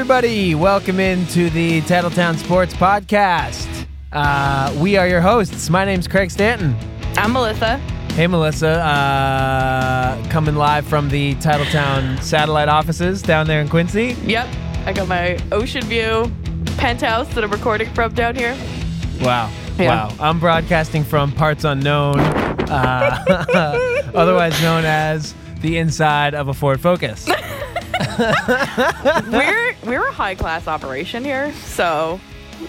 everybody. Welcome into the Titletown Sports Podcast. Uh, we are your hosts. My name's Craig Stanton. I'm Melissa. Hey, Melissa. Uh, coming live from the Titletown satellite offices down there in Quincy. Yep. I got my ocean view penthouse that I'm recording from down here. Wow. Yeah. Wow. I'm broadcasting from parts unknown, uh, otherwise known as the inside of a Ford Focus. we're we're a high class operation here, so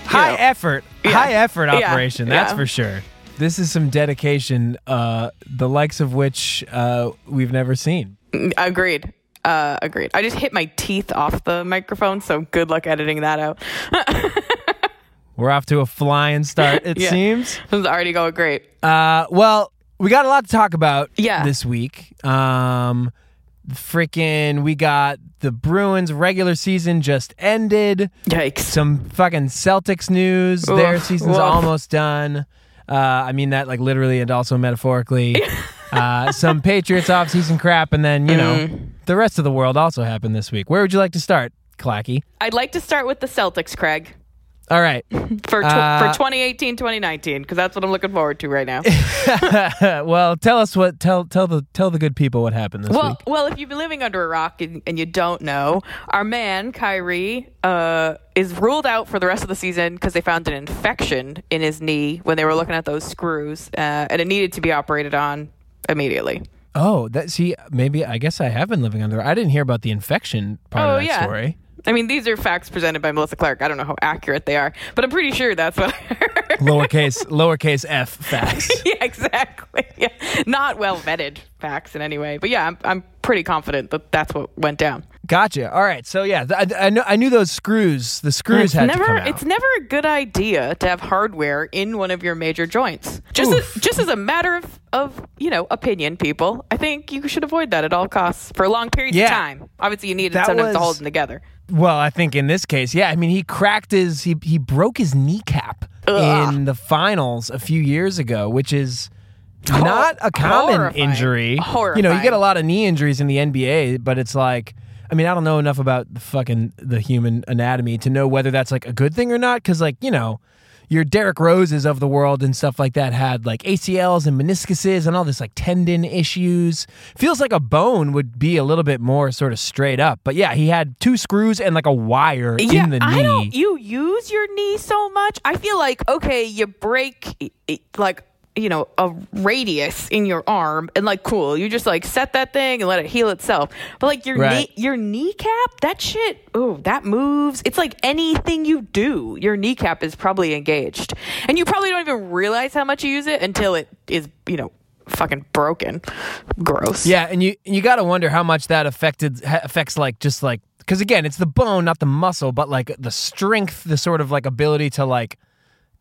high know. effort, Yeah. high effort Yeah. operation. That's Yeah. for sure. This is some dedication, uh, the likes of which uh, we've never seen. Mm, Agreed. Uh, agreed. I just hit my teeth off the microphone, so good luck editing that out. We're off to a flying start, it Yeah. seems. It's already going great. Uh, well, we got a lot to talk about Yeah. this week. Um, freaking, we got the Bruins regular season just ended. Yikes. Some fucking Celtics news. Their season's woof. almost done. Uh, I mean that like literally and also metaphorically. uh, some Patriots offseason crap, and then you know Mm-hmm. the rest of the world also happened this week. Where would you like to start, Clacky? I'd like to start with the Celtics, Craig, All right. for tw- Uh, for 2018 2019, because that's what I'm looking forward to right now. well, tell us what tell tell the tell the good people what happened this Well, week. well, if you've been living under a rock and, and you don't know, our man Kyrie uh, is ruled out for the rest of the season because they found an infection in his knee when they were looking at those screws, uh, and it needed to be operated on immediately. Oh, that see maybe I guess I have been living under. I didn't hear about the infection part Oh, of that yeah. story. I mean, these are facts presented by Melissa Clark. I don't know how accurate they are, but I'm pretty sure that's what I heard. Lowercase lowercase f facts. yeah, exactly. Yeah. Not well vetted facts in any way, but yeah, I'm, I'm pretty confident that that's what went down. Gotcha. All right. So yeah, th- I, I know I knew those screws. The screws It's had never to come out. it's never a good idea to have hardware in one of your major joints. Just as, just as a matter of, of you know opinion, people. I think you should avoid that at all costs for a long periods Yeah. of time. Obviously, you need it That sometimes to hold them together. Well, I think in this case, yeah. I mean, he cracked his he he broke his kneecap Ugh. in the finals a few years ago, which is not a common Horrifying. injury. You know, you get a lot of knee injuries in the NBA, but it's like I mean, I don't know enough about the fucking the human anatomy to know whether that's like a good thing or not cuz like, you know, your Derrick Roses of the world and stuff like that had like ACLs and meniscuses and all this like tendon issues. Feels like a bone would be a little bit more sort of straight up. But yeah, he had two screws and like a wire Yeah, in the knee. I don't. You use your knee so much. I feel like okay, you break like you know a radius in your arm, and like cool, you just like set that thing and let it heal itself. But like your Right. knee, your kneecap, that shit. Oh, that moves. It's like anything you do, your kneecap is probably engaged, and you probably don't even realize how much you use it until it is you know fucking broken. Gross. Yeah, and you you got to wonder how much that affected affects like just like because again, it's the bone, not the muscle, but like the strength, the sort of like ability to like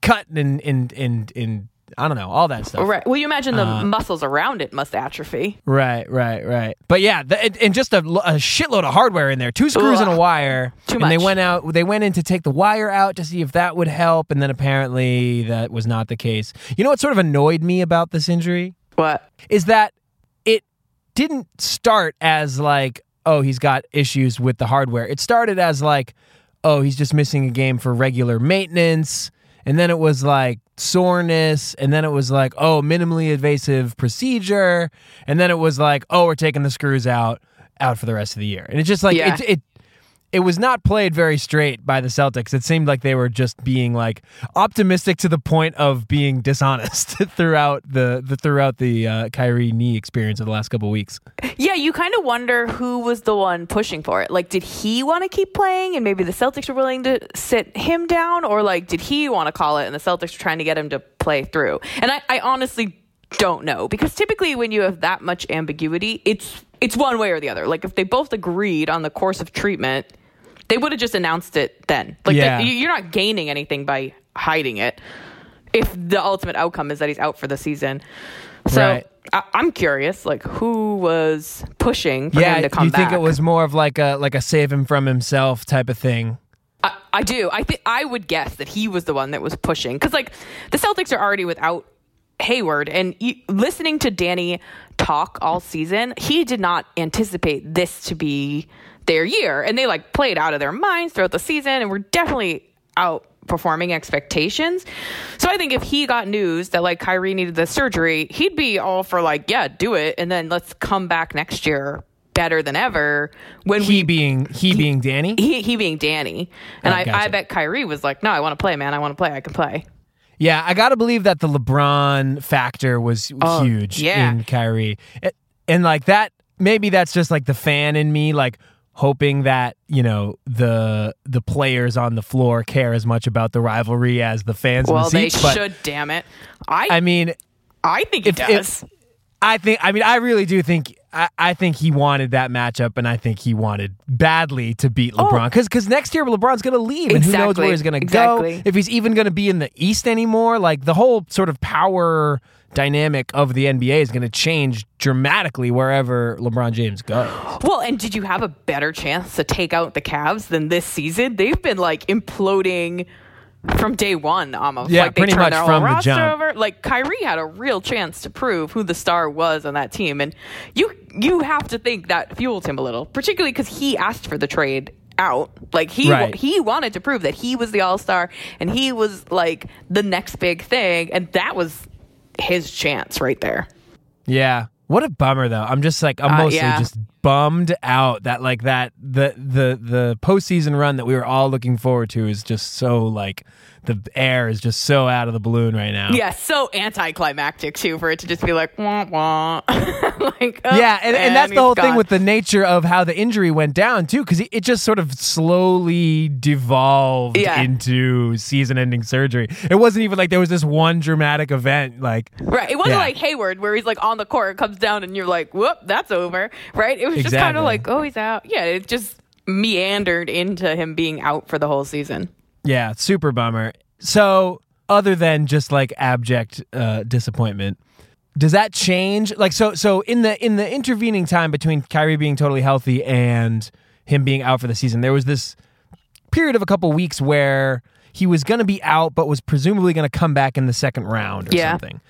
cut and and and and I don't know all that stuff. Right. Well, you imagine the Uh, muscles around it must atrophy. Right, right, right. But yeah, the, and- and just a, a shitload of hardware in there, two screws and a wire. Too and they went out. They went in to take the wire out to see if that would help, and then apparently that was not the case. You know what sort of annoyed me about this injury? What? is that it didn't start as like, oh, he's got issues with the hardware. It started as like, oh, he's just missing a game for regular maintenance. And then it was like soreness. And then it was like, oh, minimally invasive procedure. And then it was like, oh, we're taking the screws out out for the rest of the year. And it's just like Yeah. it, it it was not played very straight by the Celtics. It seemed like they were just being like optimistic to the point of being dishonest throughout the, the throughout the uh, Kyrie knee experience of the last couple weeks. Yeah, you kind of wonder who was the one pushing for it. Like, did he want to keep playing and maybe the Celtics were willing to sit him down? Or, like, did he want to call it and the Celtics were trying to get him to play through? And I, I honestly don't know because typically when you have that much ambiguity, it's it's one way or the other. Like, if they both agreed on the course of treatment, they would have just announced it then. Like, Yeah. they- you're not gaining anything by hiding it if the ultimate outcome is that he's out for the season. So Right. I, I'm curious, like who was pushing for yeah, him to come you think back? it was more of like a like a save him from himself type of thing? I, I do. I think I would guess that he was the one that was pushing because, like, the Celtics are already without Hayward, and you, listening to Danny talk all season, he did not anticipate this to be their year. And they like played out of their minds throughout the season and were definitely outperforming expectations. So I think if he got news that like Kyrie needed the surgery, he'd be all for like, yeah, do it. And then let's come back next year better than ever when He we being he, being Danny. he, he being Danny. And Oh, I, I gotcha. bet Kyrie was like, no, I want to play, man. I want to play. I can play. Yeah, I got to believe that the LeBron factor was Oh, huge yeah. in Kyrie. And, and like that maybe that's just like the fan in me like hoping that, you know, the the players on the floor care as much about the rivalry as the fans Well, the they seats, but should, damn it. I I mean, I think it if- does. I think I mean I really do think I, I think he wanted that matchup and I think he wanted badly to beat oh. LeBron because because next year LeBron's gonna leave and who knows where he's gonna Exactly. go if he's even gonna be in the East anymore like the whole sort of power dynamic of the NBA is gonna change dramatically wherever LeBron James goes. Well, and did you have a better chance to take out the Cavs than this season? They've been like imploding from day one almost. Yeah, like they pretty turned much their from whole roster jump. over. Like Kyrie had a real chance to prove who the star was on that team, and you you have to think that fueled him a little, particularly because he asked for the trade out. Like he Right. he wanted to prove that he was the all star and he was like the next big thing, and that was his chance right there. Yeah. What a bummer though. I'm just like I'm Uh, mostly yeah. just bummed out that like that the the the postseason run that we were all looking forward to is just so like the air is just so out of the balloon right now. Yeah, so anticlimactic too for it to just be like wah wah. like oh, Yeah, and, and that's the whole he's thing with the nature of how the injury went down too, because it, it just sort of slowly devolved Yeah. into season-ending surgery. It wasn't even like there was this one dramatic event. Like, right. It wasn't Yeah. like Hayward where he's like on the court, comes down, and you're like, whoop, that's over. Right. It was just kind of like, oh, he's out. Yeah, it just meandered into him being out for the whole season. yeah, super bummer. So, other than just like abject uh, disappointment, does that change? Like, so, so in the in the intervening time between Kyrie being totally healthy and him being out for the season, there was this period of a couple weeks where he was going to be out, but was presumably going to come back in the second round or Yeah. something.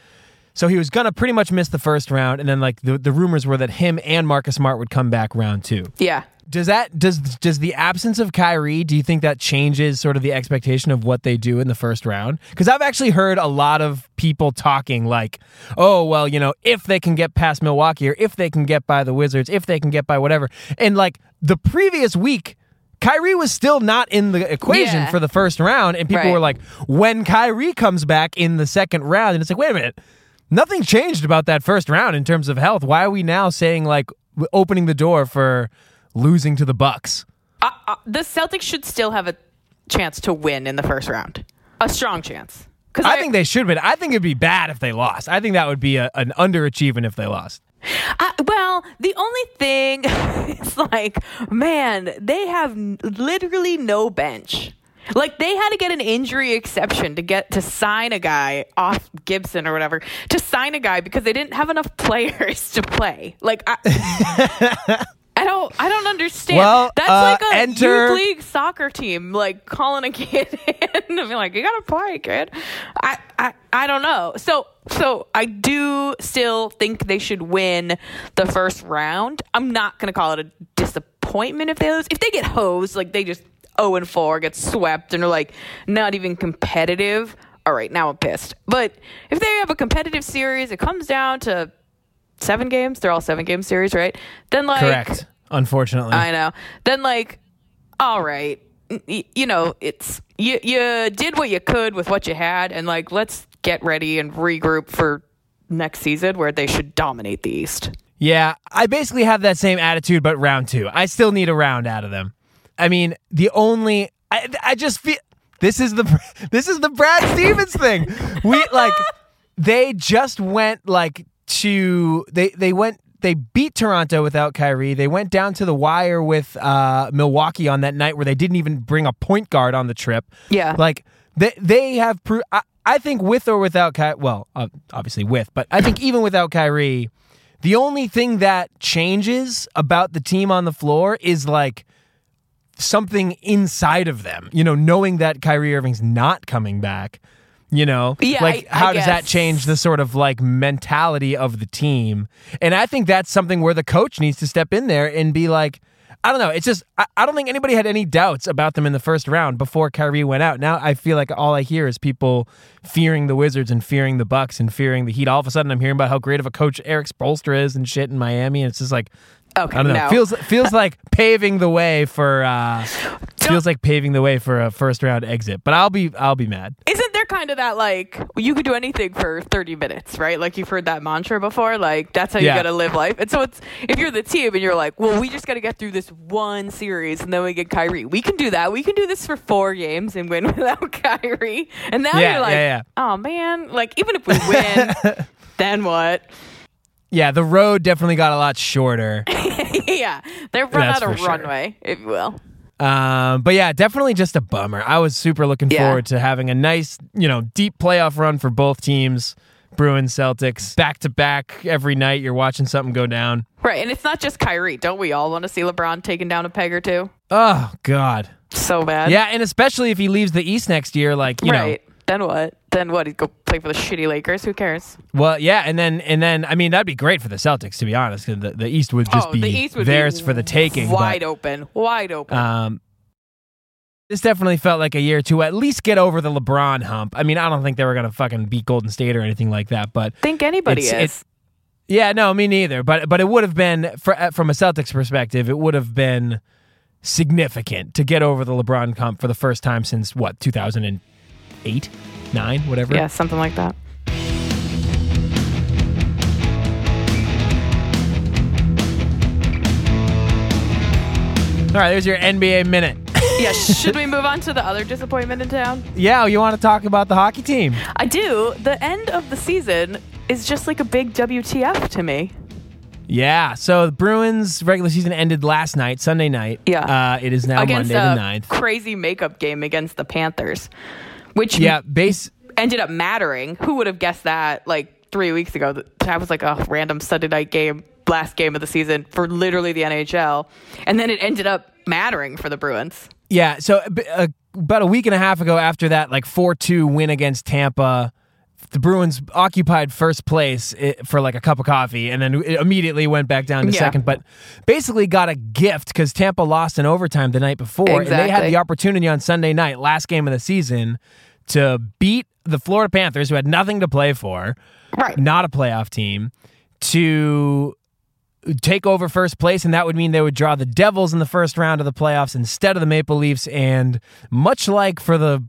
So he was going to pretty much miss the first round, and then like the, the rumors were that him and Marcus Smart would come back round two. Yeah. Does that does does the absence of Kyrie? Do you think that changes sort of the expectation of what they do in the first round? Because I've actually heard a lot of people talking like, "Oh, well, you know, if they can get past Milwaukee, or if they can get by the Wizards, if they can get by whatever," and like the previous week. Kyrie was still not in the equation Yeah. for the first round, and people Right. were like, "When Kyrie comes back in the second round," and it's like, "Wait a minute, nothing changed about that first round in terms of health. Why are we now saying like opening the door for losing to the Bucks?" Uh, uh, the Celtics should still have a chance to win in the first round. A strong chance. Because I think they should, win. I think it'd be bad if they lost. I think that would be a, an underachievement if they lost. I, well, the only thing is like, man, they have literally no bench. Like they had to get an injury exception to get to sign a guy off Gibson or whatever to sign a guy because they didn't have enough players to play. Like I, I don't, I don't understand. Well, That's uh, like a enter- youth league soccer team, like calling a kid in and be like, "You gotta play, kid." I, I, I don't know. So, so I do still think they should win the first round. I'm not gonna call it a disappointment if they lose. If they get hosed, like they just zero and four, get swept, and are like not even competitive. All right, now I'm pissed. But if they have a competitive series, it comes down to seven games. They're all seven game series, right? Then like Correct. Unfortunately, I know. Then like, all right, y- you know, it's you you did what you could with what you had, and like let's get ready and regroup for next season where they should dominate the East. yeah, I basically have that same attitude, but round two. I still need a round out of them. I mean, the only I, I just feel this is the this is the Brad Stevens thing. We like they just went like to they they went they beat Toronto without Kyrie. They went down to the wire with uh, Milwaukee on that night where they didn't even bring a point guard on the trip. Yeah. like they they have. Pro- I, I think with or without Ky, well, uh, obviously with, but I think even without Kyrie, the only thing that changes about the team on the floor is like something inside of them. You know, knowing that Kyrie Irving's not coming back. You know, Yeah, like I- I how does that change the sort of like mentality of the team? And I think that's something where the coach needs to step in there and be like, I don't know. It's just I, I don't think anybody had any doubts about them in the first round before Kyrie went out. Now I feel like all I hear is people fearing the Wizards and fearing the Bucks and fearing the Heat. All of a sudden, I'm hearing about how great of a coach Erik Spoelstra is and shit in Miami, and it's just like. Okay, I don't know. no. Feels feels like paving the way for uh feels like paving the way for a first round exit. But I'll be I'll be mad. Isn't there kind of that like you could do anything for 30 minutes, right? Like you've heard that mantra before, like that's how you got to live life. And so it's if you're the team and you're like, well, we just got to get through this one series and then we get Kyrie. We can do that. We can do this for four games and win without Kyrie. And now Yeah, you're like, yeah, yeah. oh man, like even if we win, then what? Yeah, the road definitely got a lot shorter. yeah, they've run That's out of sure. runway, if you will. Um, but yeah, definitely just a bummer. I was super looking Yeah. forward to having a nice, you know, deep playoff run for both teams. Bruins, Celtics, back to back every night. You're watching something go down. Right, and it's not just Kyrie. Don't we all want to see LeBron taking down a peg or two? Oh God. So bad. Yeah, and especially if he leaves the East next year, like you right. Then what? Then what? He'd go play for the shitty Lakers. Who cares? Well, yeah, and then and then I mean that'd be great for the Celtics to be honest. 'cause the, the East would just oh, be the East would theirs be for the taking. but- Wide open. Wide open. Um, this definitely felt like a year to at least get over the LeBron hump. I mean, I don't think they were gonna fucking beat Golden State or anything like that, but think anybody is. yeah, no, me neither. But but it would have been fr- uh, from a Celtics perspective, it would have been significant to get over the LeBron hump for the first time since what 2008, nine, whatever. yeah, something like that. All right, there's your NBA minute. yeah. Should we move on to the other disappointment in town? yeah, you want to talk about the hockey team? I do. The end of the season is just like a big WTF to me. Yeah. So the Bruins regular season ended last night, Sunday night. Yeah. Uh, it is now against Monday the 9th. crazy makeup game against the Panthers, which Yeah, base ended up mattering. Who would have guessed that like three weeks ago? That was like a random Sunday night game, last game of the season for literally the NHL. And then it ended up mattering for the Bruins. Yeah, so uh, about a week and a half ago, after that like four two win against Tampa, the Bruins occupied first place for like a cup of coffee, and then immediately went back down to Yeah. second. But basically got a gift because Tampa lost in overtime the night before, and they had the opportunity on Sunday night, last game of the season, to beat the Florida Panthers, who had nothing to play for, Right. not a playoff team, to take over first place, and that would mean they would draw the Devils in the first round of the playoffs instead of the Maple Leafs. And much like for the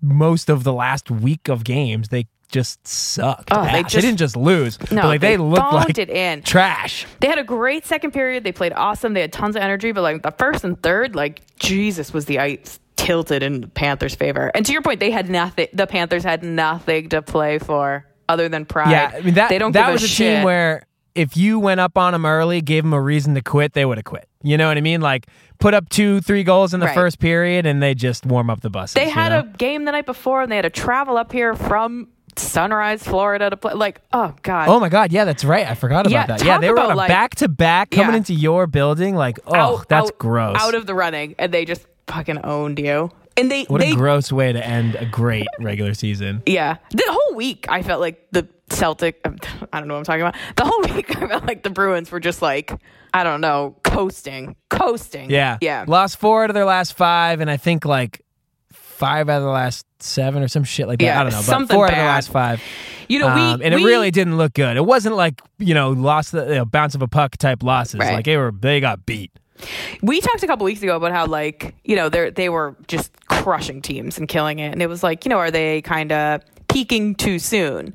most of the last week of games, they just sucked. Oh, they just- didn't just lose, No, but like they, looked like it in. trash. They had a great second period. They played awesome. They had tons of energy, but like the first and third, like Jesus was the ice tilted in the Panthers' favor. And to your point, they had nothing. The Panthers had nothing to play for other than pride. Yeah, I mean that they don't that was a, shit. team where if you went up on them early, gave them a reason to quit, they would have quit. You know what I mean? Like put up two, three goals in the Right. first period, and they just warm up the buses. they you had know? a game the night before, and they had to travel up here from Sunrise, Florida, to play. Like, oh god, Oh my god, yeah, that's right. I forgot about Yeah, that. Yeah, they were on a like- back to back coming Yeah. into your building. Like, oh, Out- that's out- gross. Out of the running, and they just fucking owned you. And they, what they a gross way to end a great regular season. Yeah. The whole week, I felt like the Celtic, um, I don't know what I'm talking about. The whole week, I felt like the Bruins were just like, I don't know, coasting, coasting. Yeah, Yeah. Lost four out of their last five, and I think like five out of the last seven or some shit like that. Yeah, I don't know, but four out of the last five. You know, we. Um, and we, it really didn't look good. It wasn't like you know lost the you know, bounce of a puck type losses. Right. Like they were, they got beat. We talked a couple weeks ago about how, like, you know, they they were just crushing teams and killing it. And it was like, you know, are they kind of peaking too soon?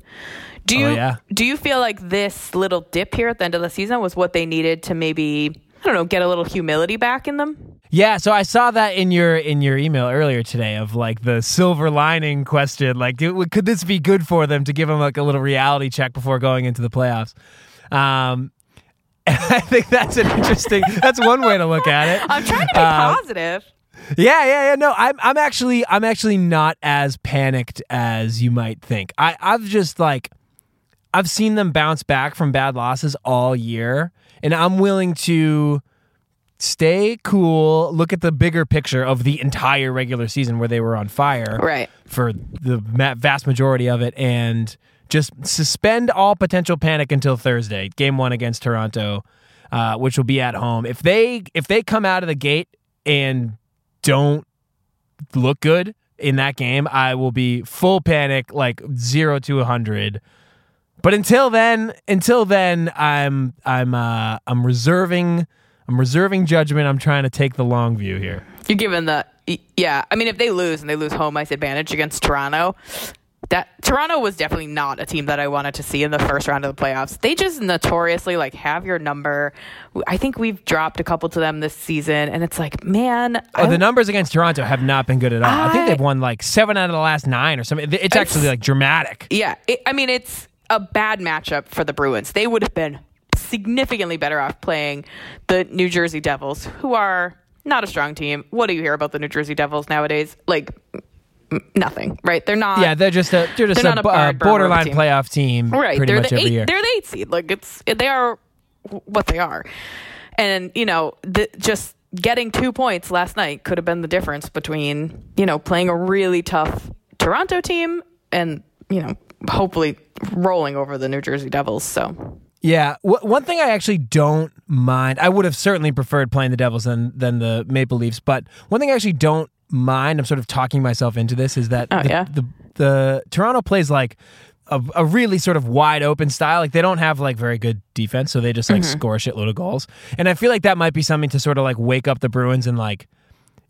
Do you Oh, yeah. do you feel like this little dip here at the end of the season was what they needed to maybe I don't know get a little humility back in them? Yeah, so I saw that in your in your email earlier today of like the silver lining question. Like, do- could this be good for them to give them like a little reality check before going into the playoffs? Um, I think that's an interesting. that's one way to look at it. I'm trying to be Uh, positive. Yeah, yeah, yeah. No, I'm I'm actually I'm actually not as panicked as you might think. I I've just like I've seen them bounce back from bad losses all year, and I'm willing to stay cool, look at the bigger picture of the entire regular season where they were on fire Right. for the vast majority of it, and just suspend all potential panic until Thursday, game one against Toronto. uh, which will be at home. If they if they come out of the gate and don't look good in that game, I will be full panic, like zero to a hundred. But until then, until then, I'm I'm uh, I'm reserving I'm reserving judgment. I'm trying to take the long view here. You're given the yeah. I mean, if they lose and they lose home ice advantage against Toronto, that Toronto was definitely not a team that I wanted to see in the first round of the playoffs. They just notoriously like have your number. I think we've dropped a couple to them this season, and it's like, man, Oh, I- the numbers against Toronto have not been good at all. I, think they've won like seven out of the last nine or something. It's actually like dramatic. yeah. It, I mean, it's a bad matchup for the Bruins. They would have been significantly better off playing the New Jersey Devils, who are not a strong team. What do you hear about the New Jersey Devils nowadays? Like nothing, right? They're not. Yeah, they're just a they're just They're a, not a bu- uh, barred burner of a borderline team. playoff team right pretty they're much the every eight, year. they're the eight seed like it's they are what they are and you know the, just getting two points last night could have been the difference between you know playing a really tough toronto team and you know hopefully rolling over the new jersey devils so Yeah, w- one thing I actually don't mind. I would have certainly preferred playing the Devils than than the Maple Leafs, but one thing I actually don't mind. I'm sort of talking myself into this is that Oh, the, yeah? the the Toronto plays like. A, a really sort of wide open style. Like they don't have like very good defense, so they just like Mm-hmm. score a shitload of goals. And I feel like that might be something to sort of like wake up the Bruins and like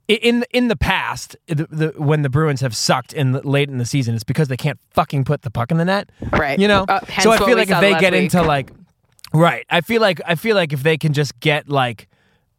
in in the past, the, the, when the Bruins have sucked in the, late in the season, it's because they can't fucking put the puck in the net. Right. You know. Uh, so I feel like if they get week. into like, right. I feel like I feel like if they can just get like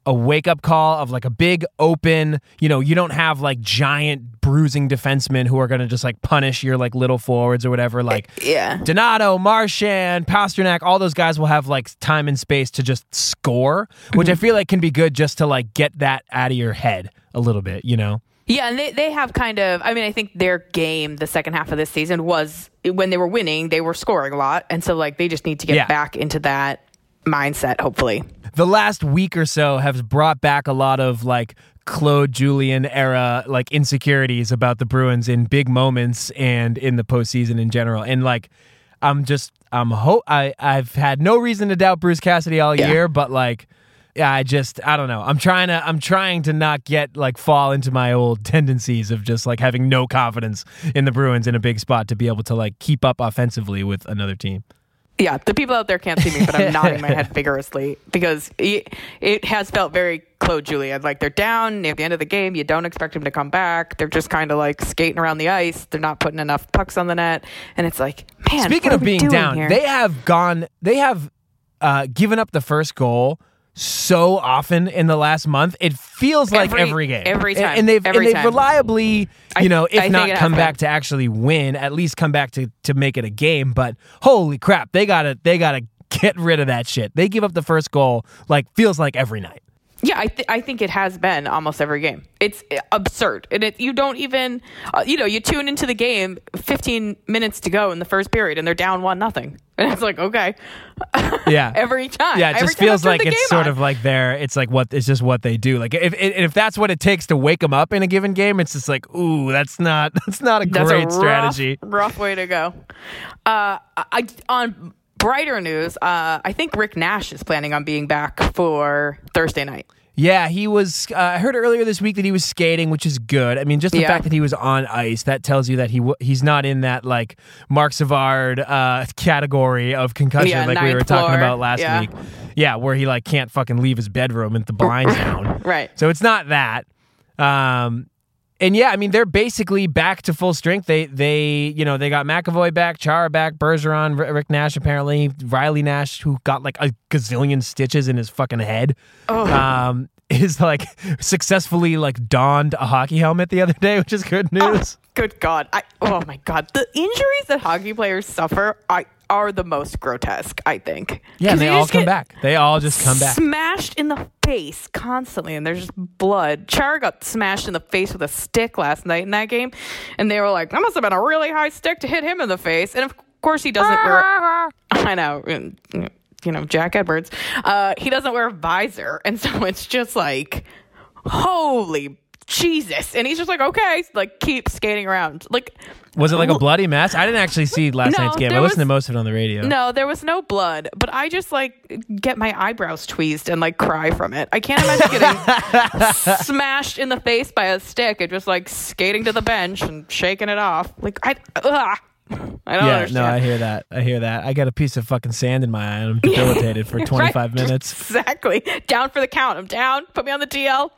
a wake up call of like a big open, you know, you don't have like giant bruising defensemen who are going to just like punish your like little forwards or whatever. Like yeah Donato, Marchand, Pastrnak, all those guys will have like time and space to just score, which mm-hmm. I feel like can be good just to like get that out of your head a little bit, you know? Yeah, and they, they have kind of, I mean, I think their game the second half of this season was when they were winning, they were scoring a lot. And so, like, they just need to get Yeah. back into that mindset, hopefully. The last week or so has brought back a lot of like Claude Julien era like insecurities about the Bruins in big moments and in the postseason in general. And like, I'm just, I'm ho- I, I've had no reason to doubt Bruce Cassidy all Yeah. year, but like, yeah, I just, I don't know. I'm trying to, I'm trying to not get like fall into my old tendencies of just like having no confidence in the Bruins in a big spot to be able to like keep up offensively with another team. Yeah, the people out there can't see me, but I'm nodding my head vigorously because it, it has felt very Claude Julien. Like they're down at the end of the game. You don't expect them to come back. They're just kind of like skating around the ice. They're not putting enough pucks on the net. And it's like, man, Speaking of being down, here? they have gone. They have uh, given up the first goal so often in the last month. It feels like Every- every game, every time, and they've every and they've reliably, you know, I if think not come back to actually win, at least come back to to make it a game. But holy crap, they gotta they gotta get rid of that shit. They give up the first goal like feels like every night. Yeah, I, th- I think it has been almost every game. It's uh, absurd, and it you don't even, uh, you know, you tune into the game, 15 minutes to go in the first period, and they're down one nothing, and it's like okay, Yeah. every time. Yeah, it Every just feels like it's sort on. of like their. It's like what it's just what they do. Like if if, if that's what it takes to wake them up in a given game, it's just like ooh, that's not that's not a That's great a rough, strategy. Rough way to go. Uh, I on brighter news, uh, I think Rick Nash is planning on being back for Thursday night. Yeah, he was. Uh, I heard earlier this week that he was skating, which is good. I mean, just the Yeah. fact that he was on ice that tells you that he w- he's not in that like Marc Savard uh, category of concussion Yeah, like we were talking floor. about last Yeah. week. Yeah, where he like can't fucking leave his bedroom and the blinds down. Right. So it's not that. Um, and yeah, I mean they're basically back to full strength. They they you know they got McAvoy back, Chara back, Bergeron, Rick Nash apparently, Riley Nash who got like a gazillion stitches in his fucking head. Um, is like successfully like donned a hockey helmet the other day, which is good news. Good God! I oh my God! The injuries that hockey players suffer I, are the most grotesque. I think. Yeah, and they you all come back. They all just come back. Smashed in the face constantly, and there's just blood. Char got smashed in the face with a stick last night in that game, and they were like, "That must have been a really high stick to hit him in the face." And of course, he doesn't wear. I know, you know, Jack Edwards. Uh, he doesn't wear a visor, and so it's just like, holy Jesus. And he's just like, okay, like keep skating around. Like, Was it like a bloody mess? I didn't actually see last No, night's game. I listened was- to most of it on the radio. no, there was no blood, but I just like get my eyebrows tweezed and like cry from it. I can't imagine getting smashed in the face by a stick and just like skating to the bench and shaking it off. Like, I, ugh. I don't yeah, understand. no, I hear that. I hear that. I got a piece of fucking sand in my eye and I'm debilitated for 25 Right. minutes. Exactly. Down for the count. I'm down. Put me on the DL.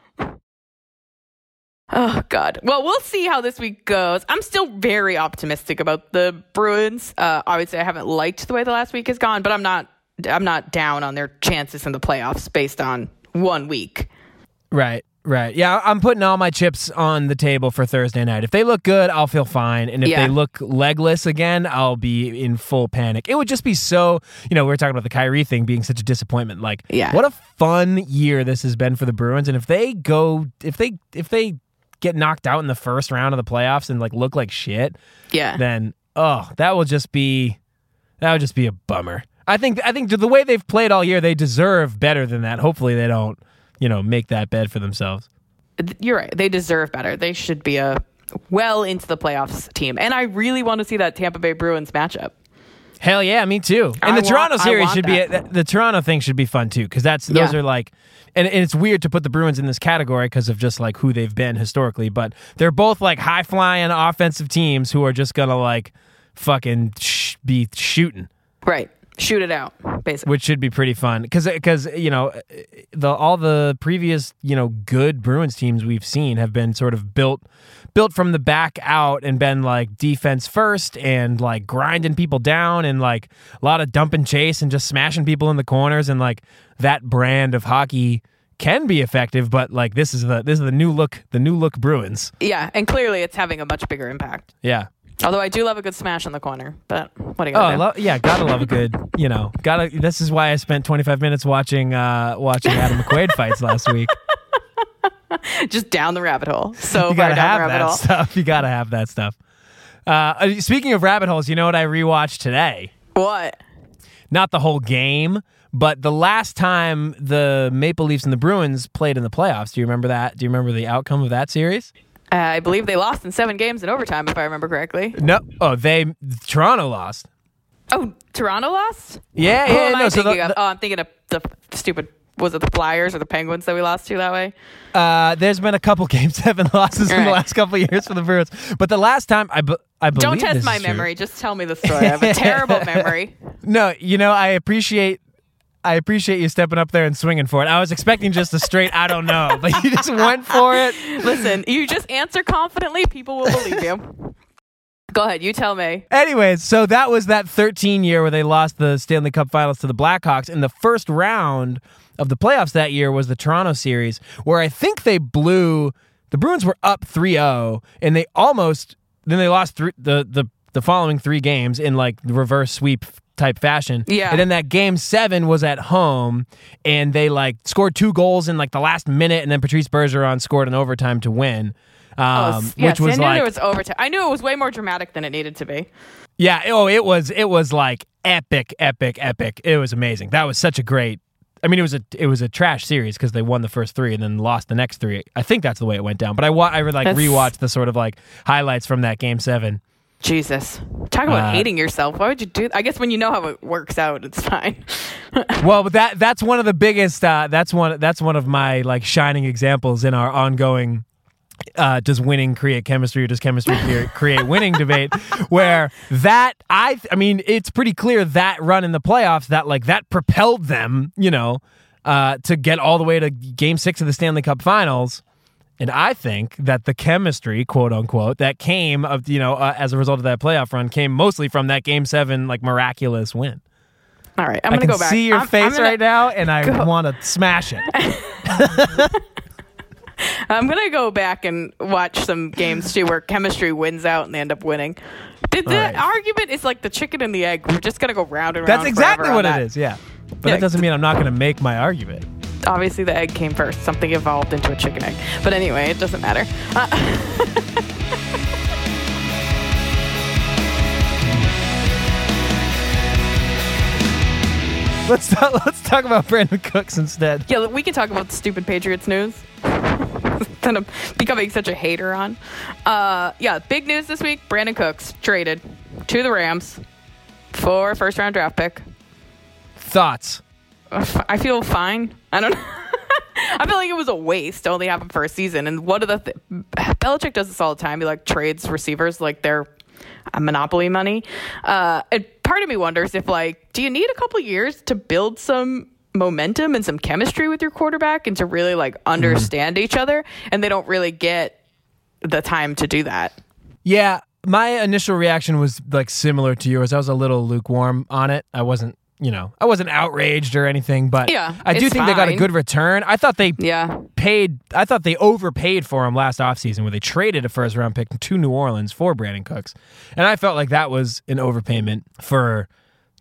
Oh God. Well, we'll see how this week goes. I'm still very optimistic about the Bruins. Uh, obviously, I haven't liked the way the last week has gone, but I'm not. I'm not down on their chances in the playoffs based on one week. Right, right. Yeah, I'm putting all my chips on the table for Thursday night. If they look good, I'll feel fine. And if Yeah. they look legless again, I'll be in full panic. It would just be so, you know, we were talking about the Kyrie thing being such a disappointment. Like, Yeah. what a fun year this has been for the Bruins. And if they go, if they, if they get knocked out in the first round of the playoffs and like look like shit, Yeah. then oh, that will just be that would just be a bummer. I think I think the way they've played all year, they deserve better than that. Hopefully, they don't, you know, make that bed for themselves. You're right. They deserve better. They should be a well into the playoffs team. And I really want to see that Tampa Bay Bruins matchup. Hell yeah, me too. And I the want- Toronto series should be the Toronto thing should be fun too because that's those Yeah. are like, and, and it's weird to put the Bruins in this category because of just like who they've been historically, but they're both like high flying offensive teams who are just gonna like fucking sh- be shooting. Right. Shoot it out, basically. which should be pretty fun because because you know the all the previous you know good Bruins teams we've seen have been sort of built built from the back out and been like defense first and like grinding people down and like a lot of dump and chase and just smashing people in the corners and like that brand of hockey can be effective but like this is the this is the new look the new look Bruins Yeah, and clearly it's having a much bigger impact. yeah Although I do love a good smash in the corner, but what do you got? Oh, lo- yeah, gotta love a good, you know, gotta. This is why I spent 25 minutes watching uh watching Adam McQuaid fights last week. Just down the rabbit hole. So you gotta have that hole. stuff. You gotta have that stuff. Uh, Uh, speaking of rabbit holes, you know what I rewatched today? What? Not the whole game, but the last time the Maple Leafs and the Bruins played in the playoffs. Do you remember that? Do you remember the outcome of that series? Uh, I believe they lost in seven games in overtime, if I remember correctly. No. Oh, they Toronto lost. Oh, Toronto lost. Yeah, yeah. am no, I so the- of? the- Oh, I'm thinking of the stupid. Was it the Flyers or the Penguins that we lost to that way? Uh, there's been a couple game seven losses in the last couple of years for the Bruins, but the last time I, be- I believe Don't test my is true. memory. Just tell me the story. I have a terrible memory. No, you know I appreciate. I appreciate you stepping up there and swinging for it. I was expecting just a straight I don't know, but you just went for it. Listen, you just answer confidently, people will believe you. Go ahead, you tell me. Anyways, so that was that 13 year where they lost the Stanley Cup Finals to the Blackhawks. In the first round of the playoffs that year was the Toronto series, where I think they blew. The Bruins were up 3-0, and they almost then they lost three, the the the following three games in like reverse sweep type fashion. Yeah. And then that game seven was at home, and they like scored two goals in like the last minute, and then Patrice Bergeron scored an overtime to win. Um, Oh, yes, which was I knew like there was overtime. I knew it was way more dramatic than it needed to be. Yeah. Oh, it was. It was like epic, epic, epic. It was amazing. That was such a great. I mean, it was a it was a trash series because they won the first three and then lost the next three. I think that's the way it went down. But I wa- I like That's- rewatched the sort of like highlights from that game seven. Jesus. Talk about Uh, hating yourself. Why would you do I guess when you know how it works out, it's fine. Well, but that that's one of the biggest. Uh, that's one that's one of my like shining examples in our ongoing. Uh, does winning create chemistry or does chemistry create, winning debate where that I I mean it's pretty clear that run in the playoffs that like that propelled them you know uh, to get all the way to game 6 of the Stanley Cup finals and I think that the chemistry quote unquote that came of you know uh, as a result of that playoff run came mostly from that game 7 like miraculous win. All right, I'm I gonna can go back. see your I'm- I'm face gonna- right now, and I want to smash it. I'm gonna go back and watch some games too where chemistry wins out and they end up winning. The, the right. argument is like the chicken and the egg. We're just gonna go round and round. That's exactly what it is. Yeah, but Yeah. that doesn't mean I'm not going to make my argument. Obviously, the egg came first. Something evolved into a chicken egg. But anyway, it doesn't matter. Uh, Let's talk, let's talk about Brandin Cooks instead. yeah, we can talk about the stupid Patriots news. that I'm becoming such a hater on. Uh, yeah, big news this week: Brandin Cooks traded to the Rams for a first round draft pick. Thoughts? I feel fine. I don't. I feel like it was a waste to only have him for a season. And one of the th- Belichick does this all the time. He like trades receivers like they're monopoly money. Uh, and part of me wonders if like, do you need a couple years to build some momentum and some chemistry with your quarterback and to really like understand mm-hmm. each other? And they don't really get the time to do that. Yeah, my initial reaction was like similar to yours. I was a little lukewarm on it. I wasn't you know, I wasn't outraged or anything, but yeah, I do think fine. they got a good return. I thought they yeah. paid, I thought they overpaid for him last offseason where they traded a first round pick to New Orleans for Brandin Cooks. And I felt like that was an overpayment for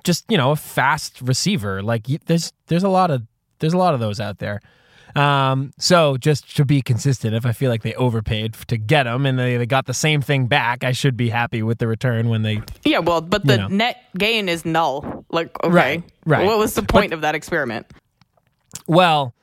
just, you know, a fast receiver. Like there's there's a lot of there's a lot of those out there. Um, so just to be consistent, if I feel like they overpaid to get them and they, they got the same thing back, I should be happy with the return when they. Yeah, well, but the know. net gain is null. Like, okay, right, right. What was the point but, of that experiment? Well,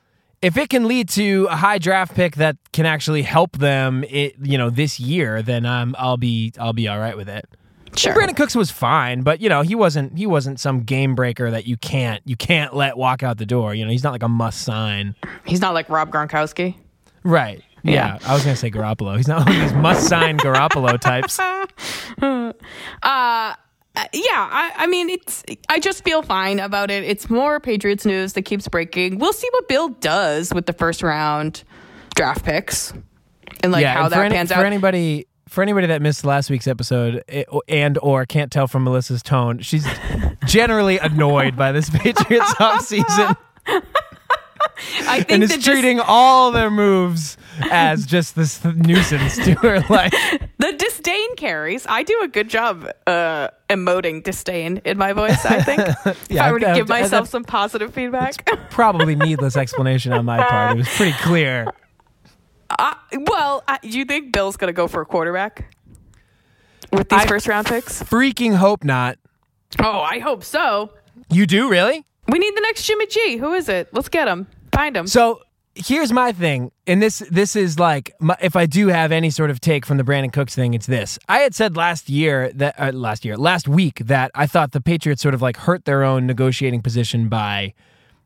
if it can lead to a high draft pick that can actually help them, it, you know, this year, then I'm I'll be I'll be all right with it. Sure. Brandin Cooks was fine, but you know he wasn't he wasn't some game breaker that you can't you can't let walk out the door. You know he's not like a must sign. He's not like Rob Gronkowski. Right. Yeah. yeah. I was gonna say Garoppolo. He's not one of these must sign Garoppolo types. Uh yeah, I, I mean, it's. I just feel fine about it. It's more Patriots news that keeps breaking. We'll see what Bill does with the first round draft picks and like yeah, how and that any, pans out. For anybody for anybody that missed last week's episode and or can't tell from Melissa's tone, she's generally annoyed by this Patriots offseason. I think and is treating all their moves as just this nuisance to her life. The disdain carries. I do a good job uh, emoting disdain in my voice. I think. yeah, if I were to give myself some positive feedback, probably needless explanation on my part. It was pretty clear. Uh, well, uh, you think Bill's going to go for a quarterback with these I first round picks? Freaking hope not. Oh, I hope so. You do really? We need the next Jimmy G. Who is it? Let's get him. Find him. So here's my thing, and this this is like my, if I do have any sort of take from the Brandin Cooks thing, it's this. I had said last year that uh, last year, last week that I thought the Patriots sort of like hurt their own negotiating position by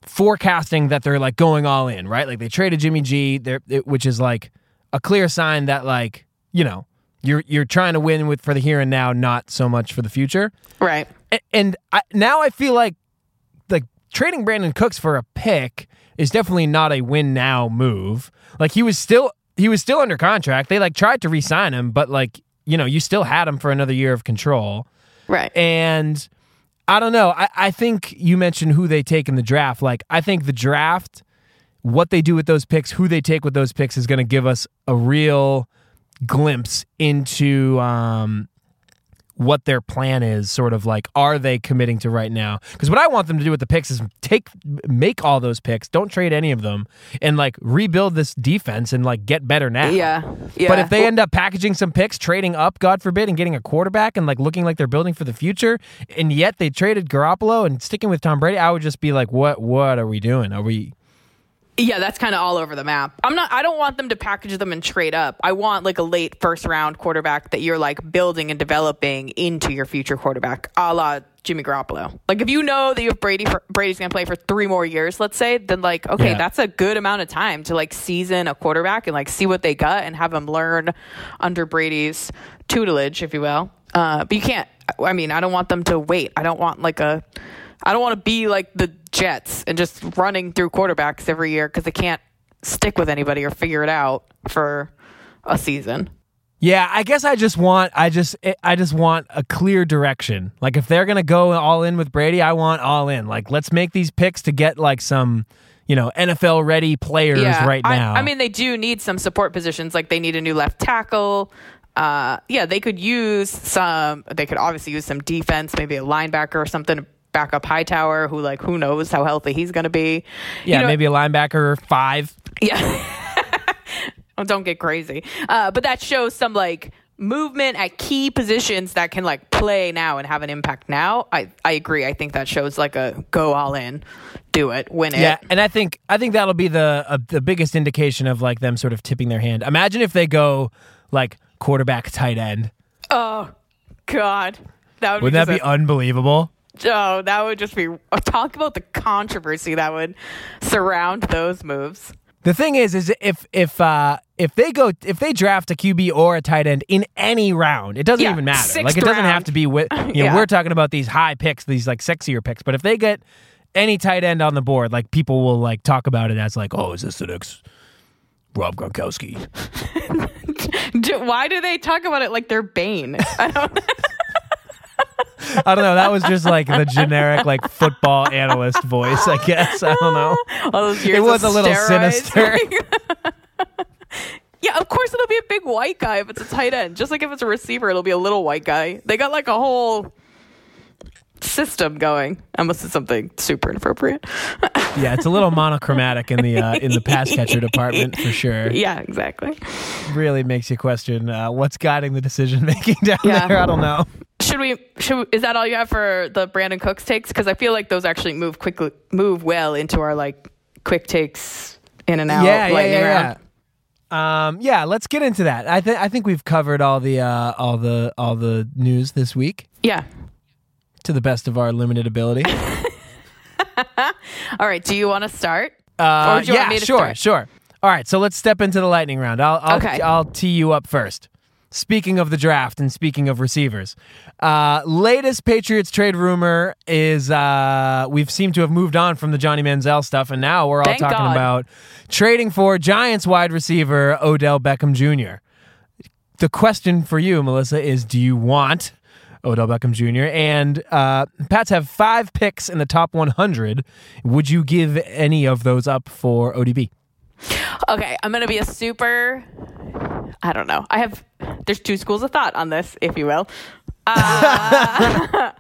forecasting that they're like going all in, right? Like they traded Jimmy G, there, which is like a clear sign that like you know you're you're trying to win with for the here and now, not so much for the future, right? And, and I, now I feel like like trading Brandin Cooks for a pick is definitely not a win now move. Like he was still he was still under contract. They like tried to re-sign him, but like you know you still had him for another year of control, right? And I don't know. I, I think you mentioned who they take in the draft. Like, I think the draft, what they do with those picks, who they take with those picks is going to give us a real glimpse into um, what their plan is sort of like are they committing to right now? Because what i want them to do with the picks is take make all those picks don't trade any of them and like rebuild this defense and like get better now. Yeah yeah but if they end up packaging some picks trading up god forbid and getting a quarterback and like looking like they're building for the future and yet they traded garoppolo and sticking with tom brady i would just be like what what are we doing? Are we yeah, that's kind of all over the map. I'm not I don't want them to package them and trade up. I want like a late first round quarterback that you're like building and developing into your future quarterback, a la Jimmy Garoppolo. Like if you know that you have Brady for, Brady's going to play for 3 more years, let's say, then like okay, yeah. that's a good amount of time to like season a quarterback and like see what they got and have them learn under Brady's tutelage, if you will. Uh, but you can't I mean, I don't want them to wait. I don't want like a I don't want to be like the Jets and just running through quarterbacks every year because they can't stick with anybody or figure it out for a season. Yeah, I guess I just want I just I just want a clear direction. Like if they're going to go all in with Brady, I want all in. Like let's make these picks to get like some you know NFL ready players yeah, right now. I, I, mean, they do need some support positions. Like they need a new left tackle. Uh, yeah, they could use some. They could obviously use some defense, maybe a linebacker or something backup Hightower, who like who knows how healthy he's going to be. Yeah, you know, maybe a linebacker five. Yeah. don't get crazy. Uh, but that shows some like movement at key positions that can like play now and have an impact now, I I agree. I think that shows like a go all in, do it, win it. Yeah, and I think I think that'll be the uh, the biggest indication of like them sort of tipping their hand. Imagine if they go like quarterback, tight end. Oh God, that would Wouldn't that be unbelievable? Oh that would just be talk about the controversy that would surround those moves. The thing is, is if if uh if they go if they draft a QB or a tight end in any round, it doesn't Yeah, even matter. Like it doesn't have to be with you know Yeah. we're talking about these high picks, these like sexier picks. But if they get any tight end on the board, like people will like talk about it as like, oh, is this the next Rob Gronkowski? Do, why do they talk about it like they're Bane? I don't. I don't know. That was just like the generic like football analyst voice, I guess. I don't know. All those years It was a little sinister. yeah, of course it'll be a big white guy if it's a tight end. Just like if it's a receiver, it'll be a little white guy. They got like a whole system going. I must have something super inappropriate. Yeah, it's a little monochromatic in the uh, in the pass catcher department for sure. yeah, exactly. Really makes you question uh, what's guiding the decision making down Yeah. there. I don't know. Should we? Should we, is that all you have for the Brandin Cooks takes? Because I feel like those actually move quickly, move well into our like quick takes in and out. yeah, yeah, yeah, round. yeah. Um, yeah, let's get into that. I think I think we've covered all the uh, all the all the news this week Yeah. To the best of our limited ability. All right. Do you want to start? Uh, Or do you yeah, want me to sure, start? sure. All right, so let's step into the lightning round. I'll I'll, Okay. I'll tee you up first. Speaking of the draft and speaking of receivers, uh, latest Patriots trade rumor is uh, we've seemed to have moved on from the Johnny Manziel stuff, and now we're all Thank talking God. about trading for Giants wide receiver Odell Beckham Jr. The question for you, Melissa, is: Do you want Odell Beckham Jr. and uh, Pats have five picks in the top 100? Would you give any of those up for ODB? Okay, I'm gonna be a super. I don't know. I have. There's two schools of thought on this, if you will. Uh, I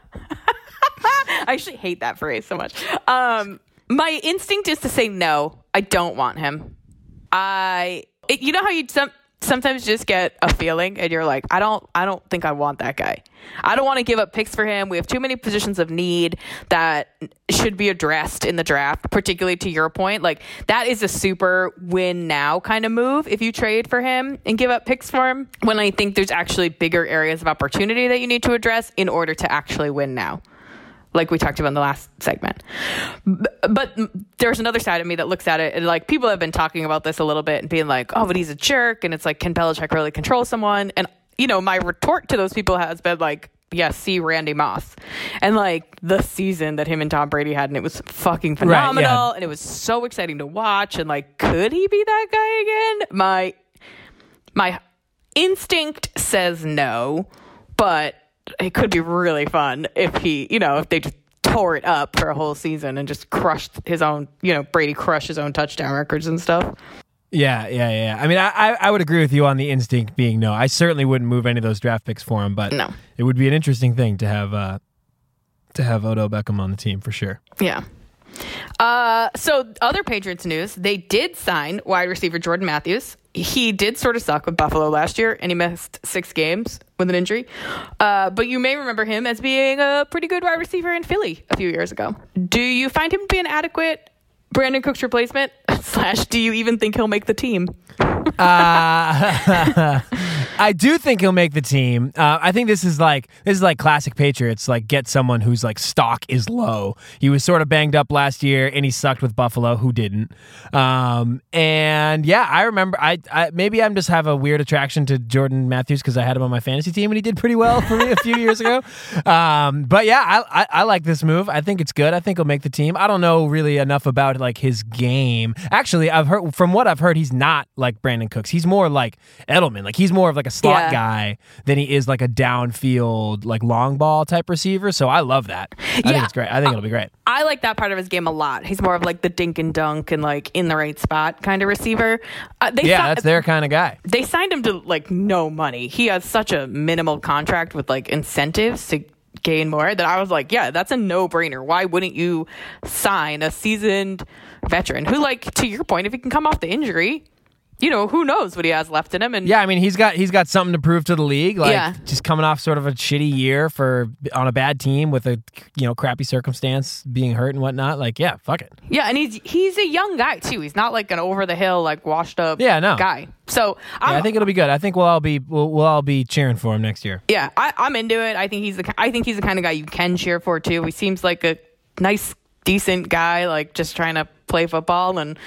actually hate that phrase so much. Um, my instinct is to say no. I don't want him. I. It, you know how you some, sometimes just get a feeling and you're like, I don't. I don't think I want that guy. I don't want to give up picks for him. We have too many positions of need that should be addressed in the draft, particularly to your point. Like, that is a super win now kind of move if you trade for him and give up picks for him. When I think there's actually bigger areas of opportunity that you need to address in order to actually win now like we talked about in the last segment. But there's another side of me that looks at it and like people have been talking about this a little bit and being like, oh, but he's a jerk. And it's like, can Belichick really control someone? And, you know, my retort to those people has been like, yeah, see Randy Moss. And like the season that him and Tom Brady had, and it was fucking Right, yeah. phenomenal. And it was so exciting to watch. And like, could he be that guy again? My, my instinct says no, but it could be really fun if he, you know, if they just tore it up for a whole season and just crushed his own, you know, Brady crushed his own touchdown records and stuff. Yeah, yeah, yeah. I mean, I, I, would agree with you on the instinct being no. I certainly wouldn't move any of those draft picks for him, but No. it would be an interesting thing to have uh, to have Odell Beckham on the team for sure. Yeah. Uh, so other Patriots news, they did sign wide receiver Jordan Matthews. He did sort of suck with Buffalo last year, and he missed six games with an injury. Uh, but you may remember him as being a pretty good wide receiver in Philly a few years ago. Do you find him to be an adequate Brandin Cooks replacement? Slash, do you even think he'll make the team? Uh, I do think he'll make the team. Uh, I think this is like this is like classic Patriots. Like get someone whose like stock is low. He was sort of banged up last year, and he sucked with Buffalo. Who didn't? Um, and yeah, I remember. I, I maybe I'm just have a weird attraction to Jordan Matthews because I had him on my fantasy team, and he did pretty well for me a few years ago. Um, but yeah, I, I I like this move. I think it's good. I think he'll make the team. I don't know really enough about like his game. Actually, I've heard from what I've heard, he's not like Brandin Cooks. He's more like Edelman. Like he's more of like a slot Yeah. guy than he is like a downfield like long ball type receiver. So I love that. I think Yeah. it's great. I think it'll be great. I like that part of his game a lot. He's more of like the dink and dunk and like in the right spot kind of receiver. Uh, they Yeah, si- that's their kind of guy. they signed him to like no money. He has such a minimal contract with like incentives to gain more that I was like, yeah, that's a no brainer. Why wouldn't you sign a seasoned veteran who, like, to your point, if he can come off the injury, you know, who knows what he has left in him. And Yeah, I mean he's got he's got something to prove to the league. Like Yeah. just coming off sort of a shitty year for on a bad team with a you know crappy circumstance, being hurt and whatnot. Like yeah, fuck it. yeah, and he's he's a young guy too. He's not like an over the hill, like washed up Yeah, no. guy. So Yeah, I'm, think it'll be good. I think we'll all be we'll, we'll all be cheering for him next year. yeah, I, I'm into it. I think he's the I think he's the kind of guy you can cheer for too. He seems like a nice, decent guy, like just trying to play football and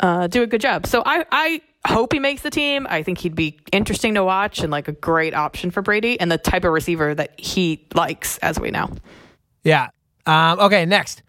uh, do a good job. So I I hope he makes the team. I think he'd be interesting to watch and like a great option for Brady and the type of receiver that he likes, as we know. Yeah. Um, okay, next.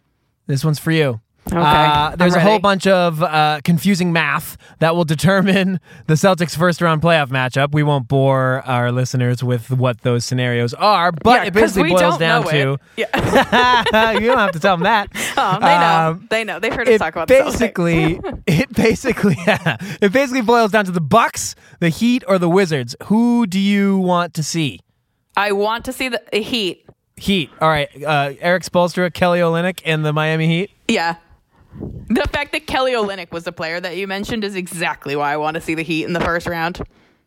This one's for you. Okay, Uh, there's a whole bunch of uh, confusing math that will determine the Celtics' first round playoff matchup. We won't bore our listeners with what those scenarios are, but Yeah, it basically boils down to. Yeah. you don't have to tell them that. Oh, they know. Um, they know. They've heard us talk about basically it basically it basically boils down to the Bucks, the Heat, or the Wizards. Who do you want to see? I want to see the Heat. Heat. All right. Uh, Erik Spoelstra, Kelly Olynyk, and the Miami Heat. Yeah. The fact that Kelly Olynyk was the player that you mentioned is exactly why I want to see the Heat in the first round.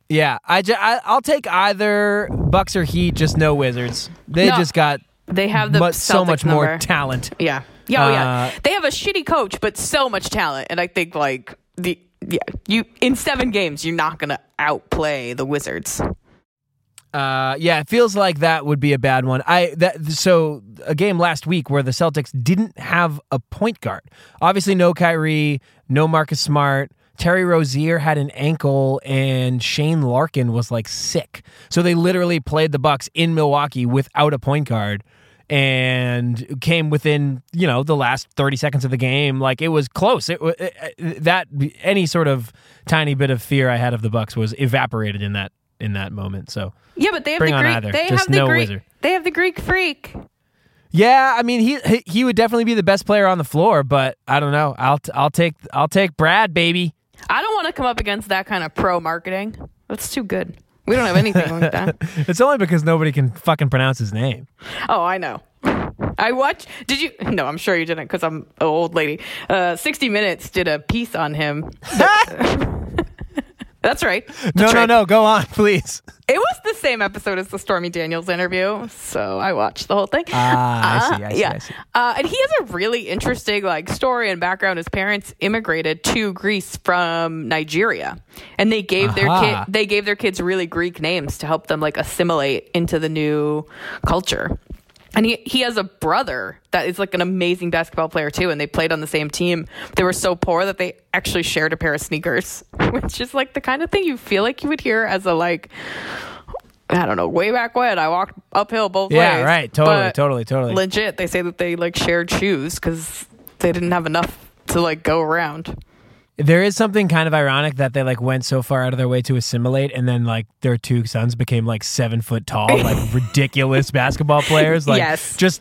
Yeah, I, ju- I I'll take either Bucks or Heat. Just no Wizards. They No. just got They have the so much more talent. Yeah. Yeah, oh, yeah. Uh, They have a shitty coach, but so much talent. And I think like the yeah, you in seven games, you're not gonna outplay the Wizards. Uh, yeah, it feels like that would be a bad one. I that so a game last week where the Celtics didn't have a point guard. Obviously, no Kyrie, no Marcus Smart. Terry Rozier had an ankle, and Shane Larkin was like sick. So they literally played the Bucks in Milwaukee without a point guard, and came within you know the last thirty seconds of the game. Like it was close. It, it, it that any sort of tiny bit of fear I had of the Bucks was evaporated in that in that moment. So. Yeah, but they have the Greek. either. They Just have the no Greek. Wizard. They have the Greek freak. Yeah, I mean he he- would definitely be the best player on the floor, but I don't know. I'll t- I'll take I'll take Brad, baby. I don't want to come up against that kind of pro marketing. That's too good. We don't have anything like that. It's only because nobody can fucking pronounce his name. Oh, I know. I watch. Did you? No, I'm sure you didn't because I'm an old lady. Uh, 60 Minutes did a piece on him. That's right. No, no, no. Go on, please. It was the same episode as the Stormy Daniels interview, so I watched the whole thing. Ah, I see, I see, yeah. I see. Uh, and he has a really interesting like story and background. His parents immigrated to Greece from Nigeria, and they gave their kid they gave their kids really Greek names to help them like assimilate into the new culture. And he, he has a brother that is like an amazing basketball player too, and they played on the same team. They were so poor that they actually shared a pair of sneakers, which is like the kind of thing you feel like you would hear as a like I don't know, way back when I walked uphill both ways. Yeah, right. Totally, But totally, totally. Legit, they say that they like shared shoes because they didn't have enough to like go around. There is something kind of ironic that they like went so far out of their way to assimilate, and then like their two sons became like seven foot tall, like ridiculous basketball players. Like Yes. just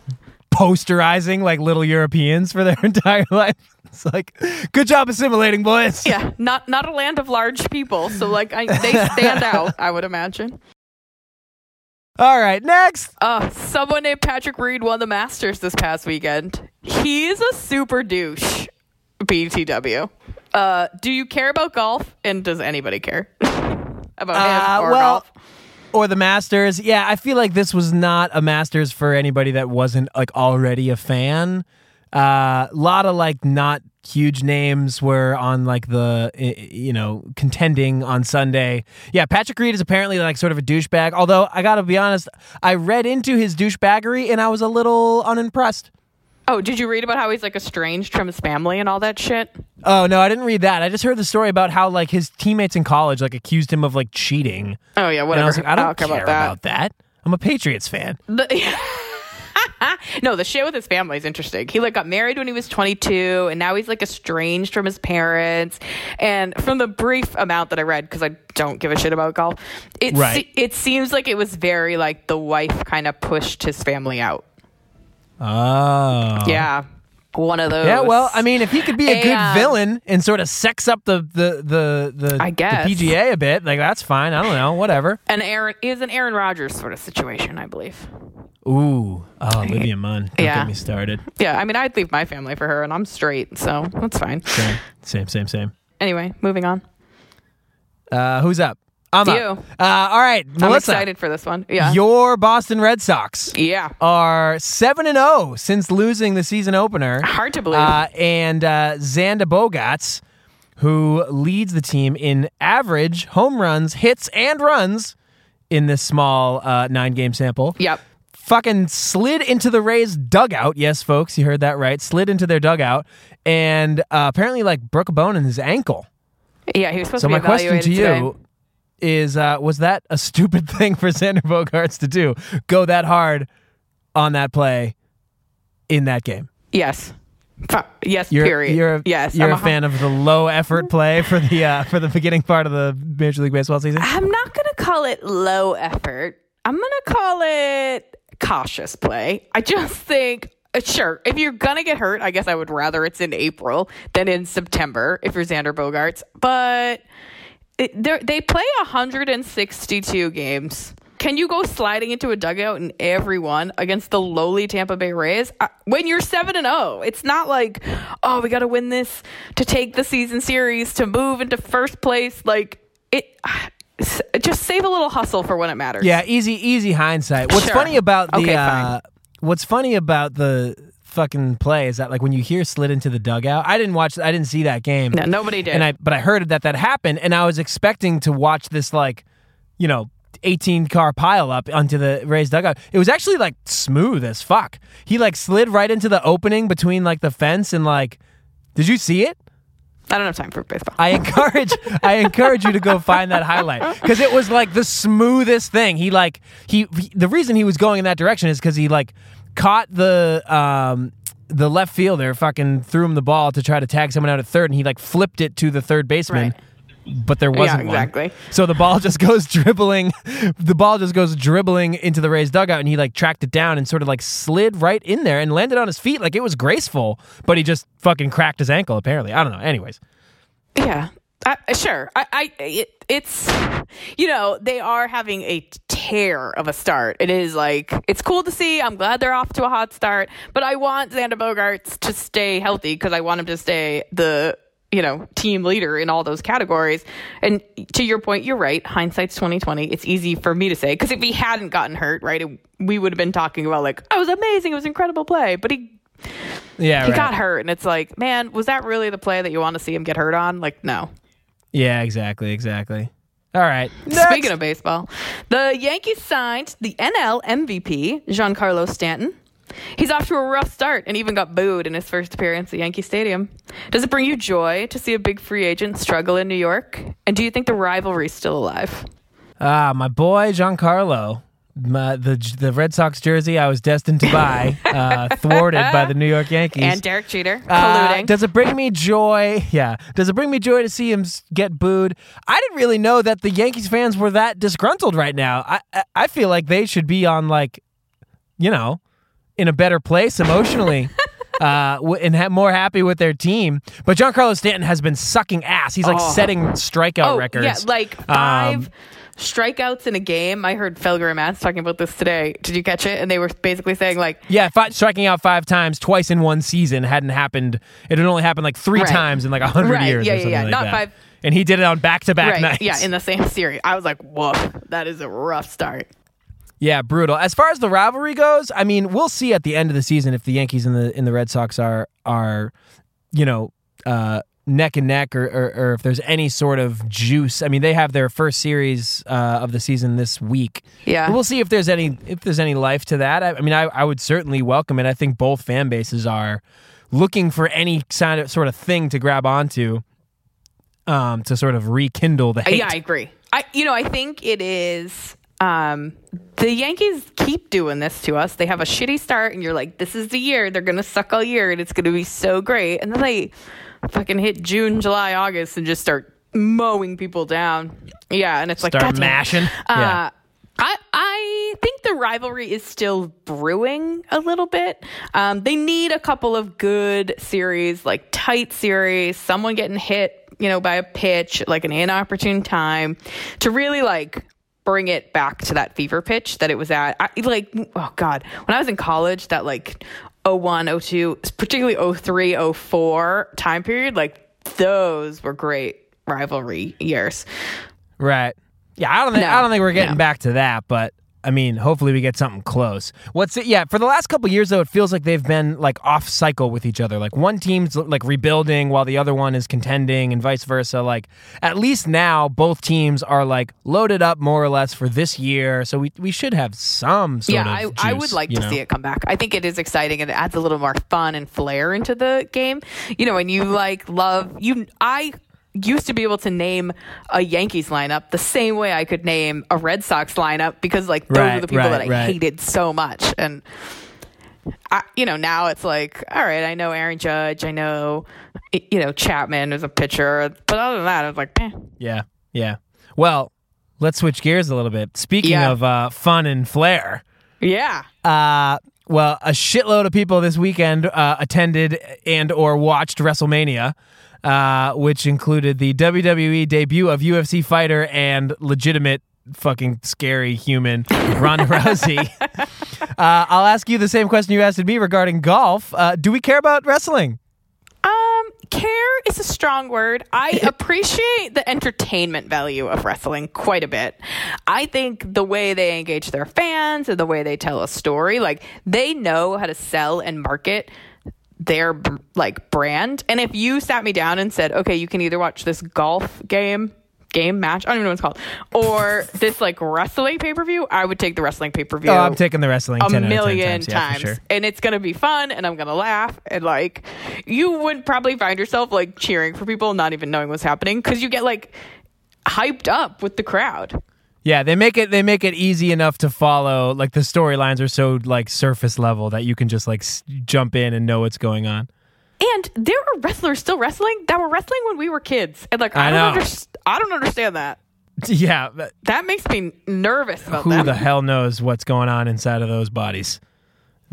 posterizing like little Europeans for their entire life. It's like, good job assimilating, boys. Yeah, not not a land of large people, so like I, they stand out. I would imagine. All right, next. Uh, someone named Patrick Reed won the Masters this past weekend. He's a super douche. BTW. Uh, do you care about golf? And does anybody care about Uh, him or well, golf? or the Masters. Yeah, I feel like this was not a Masters for anybody that wasn't like already a fan. A uh, lot of like not huge names were on like the you know contending on Sunday. Yeah, Patrick Reed is apparently like sort of a douchebag. Although I gotta be honest, I read into his douchebaggery and I was a little unimpressed. Oh, did you read about how he's like estranged from his family and all that shit? Oh no, I didn't read that. I just heard the story about how like his teammates in college like accused him of like cheating. Oh yeah, And whatever. I was like, I don't, care, care about that. I'm a Patriots fan. The- no, the shit with his family is interesting. He like got married when he was 22, and now he's like estranged from his parents. And from the brief amount that I read, because I don't give a shit about golf, it Right. se- it seems like it was very like the wife kind of pushed his family out. Oh. Yeah, one of those. Yeah, well, I mean, if he could be a good And- villain and sort of sex up the the the the, I the. PGA a bit, like that's fine. I don't know, whatever. an Aaron is an Aaron Rodgers sort of situation, I believe. Ooh, oh, Olivia Munn, don't Yeah. get me started. Yeah, I mean, I'd leave my family for her, and I'm straight, so that's fine. Same, same, same, same. Anyway, moving on. Uh, who's up? I'm You. up. Uh, all right, I'm excited for this one. Yeah. Your Boston Red Sox yeah. are seven and zero since losing the season opener. Hard to believe. Uh, and uh, Xander Bogaerts, who leads the team in average home runs, hits, and runs in this small uh, nine game sample. yep. Fucking slid into the Rays dugout. Yes, folks, you heard that right. Slid into their dugout and uh, apparently like broke a bone in his ankle. Yeah, he was supposed So to be evaluated. So my question to today. Is: uh, Was that a stupid thing for Xander Bogaerts to do? Go that hard on that play in that game? Yes. Yes. You're, period. You're a, yes. You're I'm a fan of the low effort play for the uh, for the beginning part of the Major League Baseball season. I'm not gonna call it low effort. I'm gonna call it cautious play. I just think. uh, Sure, if you're gonna get hurt, I guess I would rather it's in April than in September if you're Xander Bogaerts. But they play 162 games. Can you go sliding into a dugout in every one against the lowly Tampa Bay Rays Uh, when you're seven and zero? It's not like, oh, we got to win this to take the season series to move into first place. Like it, just save a little hustle for when it matters. Yeah, easy easy hindsight. What's Sure. funny about the Okay, uh, what's funny about the fucking play is that like when you hear slid into the dugout, I didn't watch I didn't see that game. No, nobody did. and I but I heard that that happened, and I was expecting to watch this like, you know, eighteen car pile up onto the Rays dugout. It was actually like smooth as fuck. He like slid right into the opening between like the fence and like. Did you see it? I don't have time for baseball. I encourage I encourage you to go find that highlight because it was like the smoothest thing. He like he, he- the reason he was going in that direction is because he like caught the um the left fielder fucking threw him the ball to try to tag someone out at third and he like flipped it to the third baseman. Right. But there wasn't one. exactly. So the ball just goes dribbling. The ball just goes dribbling into the Rays dugout, and he like tracked it down and sort of like slid right in there and landed on his feet like it was graceful. But he just fucking cracked his ankle. Apparently, I don't know. Anyways, Yeah, I, uh, sure. I, I it, it's you know they are having a tear of a start. It is like it's cool to see. I'm glad they're off to a hot start, but I want Xander Bogaerts to stay healthy because I want him to stay the you know team leader in all those categories. And to your point, you're right. Hindsight's 2020. It's easy for me to say because if he hadn't gotten hurt, right, it, we would have been talking about like, oh, it was amazing, it was incredible play, but he yeah, he right. got hurt, and it's like, man, was that really the play that you want to see him get hurt on? Like, no. Yeah, exactly, exactly. All right. Speaking of baseball, the Yankees signed the NL MVP, Giancarlo Stanton. He's off to a rough start and even got booed in his first appearance at Yankee Stadium. Does it bring you joy to see a big free agent struggle in New York? And do you think the rivalry's still alive? ah, my boy Giancarlo, my, the the Red Sox jersey I was destined to buy, uh, thwarted by the New York Yankees. And Derek Jeter Uh, colluding. does it bring me joy? Yeah. Does it bring me joy to see him get booed? I didn't really know that the Yankees fans were that disgruntled right now. I I, I feel like they should be on like, you know, in a better place emotionally. Uh, and ha- more happy with their team, but Giancarlo Stanton has been sucking ass. He's like Oh. setting strikeout oh, records. yeah, like five Um, strikeouts in a game. I heard Felger and talking about this today. Did you catch it? And they were basically saying like, Yeah, fi- striking out five times twice in one season hadn't happened. It had only happened like three Right. times in like a hundred Right, years. yeah, or yeah, something yeah. like Not that. five- And he did it on back to back nights. yeah, in the same series. I was like, whoa, that is a rough start. Yeah, brutal. As far as the rivalry goes, I mean, we'll see at the end of the season if the Yankees and the in the Red Sox are are, you know, uh, neck and neck, or, or or if there's any sort of juice. I mean, they have their first series uh, of the season this week. Yeah. But we'll see if there's any if there's any life to that. I, I mean, I, I would certainly welcome it. I think both fan bases are looking for any kind of sort of thing to grab onto, um, to sort of rekindle the hate. Yeah, I agree. I you know, I think it is um the Yankees keep doing this to us. They have a shitty start and you're like, this is the year. They're gonna suck all year and it's gonna be so great. And then they fucking hit June, July, August and just start mowing people down. Yeah, and it's like Start "God damn mashing. Yeah. Uh, I I think the rivalry is still brewing a little bit. Um, they need a couple of good series, like tight series, someone getting hit, you know, by a pitch, like an inopportune time, to really like bring it back to that fever pitch that it was at. I, like, oh god, when I was in college, that like 01, 02, particularly 03, 04 time period, like those were great rivalry years. Right. Yeah, I don't think No, I don't think we're getting no. back to that, but I mean, hopefully we get something close. What's it? Yeah, for the last couple years though, it feels like they've been like off cycle with each other. Like one team's like rebuilding while the other one is contending, and vice versa. Like at least now, both teams are like loaded up more or less for this year, so we we should have some sort yeah. I, I would like to know? see it come back. I think it is exciting and it adds a little more fun and flair into the game. You know, and you like love you. I used to be able to name a Yankees lineup the same way I could name a Red Sox lineup because like those Right, are the people right, that I right. hated so much and. I, you know, now it's like, all right, I know Aaron Judge, I know, you know, Chapman is a pitcher, but other than that, I was like, eh. Yeah, yeah. Well, let's switch gears a little bit. Speaking Yeah. of uh, fun and flair. yeah, Uh, well, a shitload of people this weekend uh, attended and or watched WrestleMania, uh, which included the WWE debut of UFC fighter and legitimate fucking scary human Ronda Rousey. Uh, I'll ask you the same question you asked me regarding golf. Uh, do we care about wrestling? Um, care is a strong word. I appreciate the entertainment value of wrestling quite a bit. I think the way they engage their fans and the way they tell a story, like they know how to sell and market their like brand. And if you sat me down and said, "Okay, you can either watch this golf game game match, I don't even know what it's called, or this like wrestling pay-per-view," I would take the wrestling pay-per-view Oh, I'm taking the wrestling a 10 out 10 million times, yeah, times sure. and it's gonna be fun and i'm gonna laugh and like you would probably find yourself like cheering for people not even knowing what's happening because you get like hyped up with the crowd Yeah, they make it they make it easy enough to follow. Like the storylines are so like surface level that you can just like s- jump in and know what's going on. and there are wrestlers still wrestling that were wrestling when we were kids and like i, I don't underst- i don't understand that Yeah, but that makes me nervous about that. who the hell knows what's going on inside of those bodies?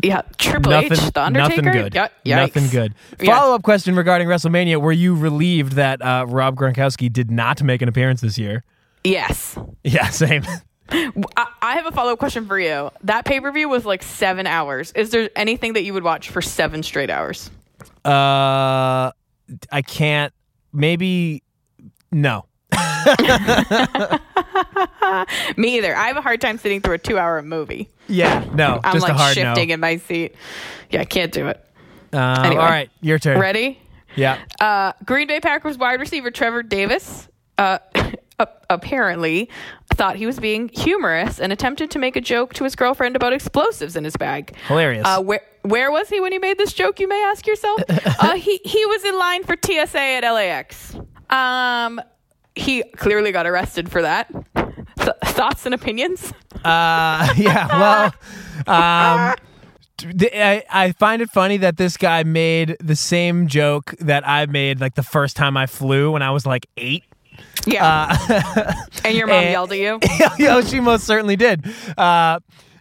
yeah triple h the undertaker nothing good. Yeah, nothing good. Yeah. Follow up question regarding WrestleMania: Were you relieved that uh, Rob Gronkowski did not make an appearance this year? Yes Yeah, same. I, I have a follow-up question for you that pay-per-view was like seven hours is there anything that you would watch for seven straight hours Uh, I can't. Maybe no. Me either. I have a hard time sitting through a two hour movie. Yeah, no. I'm just like a hard shifting no. in my seat. Yeah, I can't do it. Uh, Anyway. All right, your turn. Ready? Yeah. Uh, Green Bay Packers wide receiver Trevor Davis uh, apparently thought he was being humorous and attempted to make a joke to his girlfriend about explosives in his bag. Hilarious. Uh, where where was he when he made this joke? You may ask yourself. uh, he he was in line for TSA at LAX. Um, he clearly got arrested for that. Th- thoughts and opinions? Uh, yeah. Well, um, I, I find it funny that this guy made the same joke that I made like the first time I flew when I was like eight. Yeah. and your mom and- yelled at you. yeah, she most certainly did. Uh,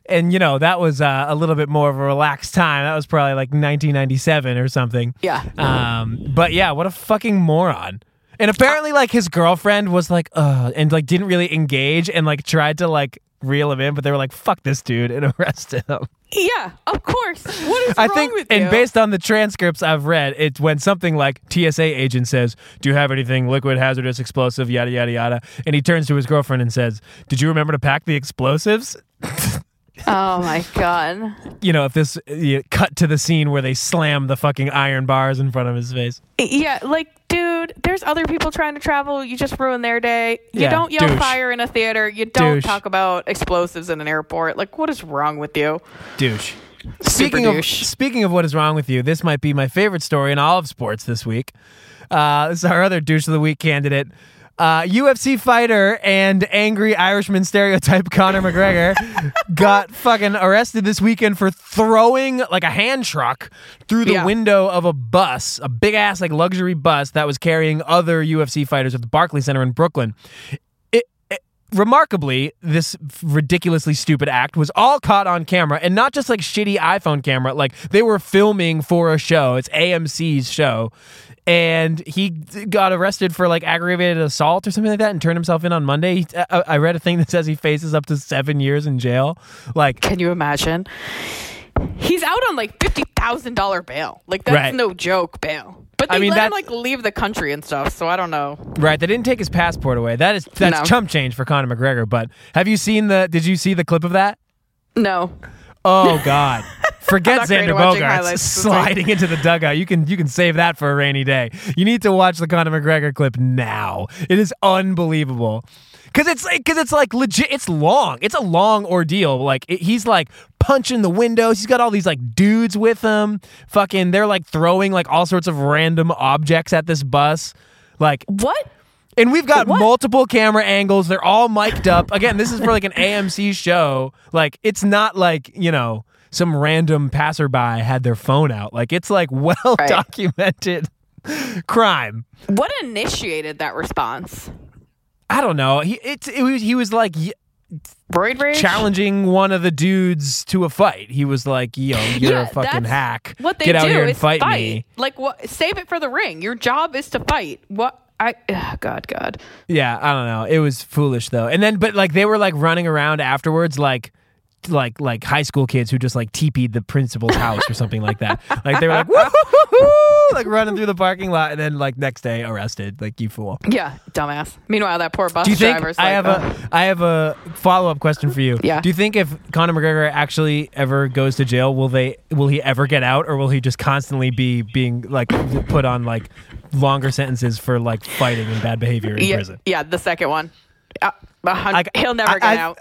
and you know that was uh, a little bit more of a relaxed time. That was probably like 1997 or something. Yeah. Um, but yeah, what a fucking moron. And apparently, like his girlfriend was like, uh, and like didn't really engage and like tried to like reel him in, but they were like, "Fuck this dude," and arrested him. Yeah, of course. What is I wrong think, with and based on the transcripts I've read, it's when something like TSA agent says, "Do you have anything liquid, hazardous, explosive, yada yada yada?" And he turns to his girlfriend and says, "Did you remember to pack the explosives?" oh my god. You know, if this you cut to the scene where they slam the fucking iron bars in front of his face. Yeah, like, dude, there's other people trying to travel. You just ruin their day. You Yeah, don't yell douche. fire in a theater. You don't Douche. talk about explosives in an airport. Like, what is wrong with you? Douche. Super Speaking of speaking of what is wrong with you, this might be my favorite story in all of sports this week. Uh, this is our other douche of the week candidate. Uh, UFC fighter and angry Irishman stereotype Conor McGregor got fucking arrested this weekend for throwing like a hand truck through the Yeah. window of a bus, a big ass like luxury bus that was carrying other UFC fighters at the Barclays Center in Brooklyn. Remarkably, this ridiculously stupid act was all caught on camera and not just like shitty iPhone camera. Like they were filming for a show. It's AMC's show. And he got arrested for like aggravated assault or something like that and turned himself in on Monday. He- I, I read a thing that says he faces up to seven years in jail. Like, Can you imagine? He's out on like fifty thousand dollar bail. Like that's Right. no joke bail. But they I mean, let him like leave the country and stuff. So I don't know. Right, they didn't take his passport away. That is that's No. chump change for Conor McGregor. But have you seen the? Did you see the clip of that? No. Oh God! Forget Xander at Bogaerts highlights this week. sliding into the dugout. You can you can save that for a rainy day. You need to watch the Conor McGregor clip now. It is unbelievable. Cause it's like, cause it's like legit. It's long. It's a long ordeal. Like it, he's like punching the windows. He's got all these like dudes with him. Fucking, they're like throwing like all sorts of random objects at this bus. Like What? and we've got What? multiple camera angles. They're all mic'd up. Again, this is for like an AMC show. Like, it's not like, you know, some random passerby had their phone out. Like, it's like well documented crime. What initiated that response? I don't know. He it's it was he was like y- Roid rage. challenging one of the dudes to a fight. He was like, "Yo, you're Yeah, a fucking hack. What they Get out do here and is fight, me." Like what? Save it for the ring. Your job is to fight. What? I. God, God. Yeah, I don't know. It was foolish though. And then, but like they were like running around afterwards, like like like high school kids who just like teepeed the principal's house or something like that. Like they were like woo like running through the parking lot, and then like next day arrested. Like you fool. Yeah, dumbass. Meanwhile, that poor bus Do you think driver's I like, have "Oh." a I have a follow up question for you? Yeah. Do you think if Conor McGregor actually ever goes to jail, will they will he ever get out, or will he just constantly be being like put on like longer sentences for like fighting and bad behavior in yeah, prison? yeah, the second one. Uh, I- he'll never get I- out.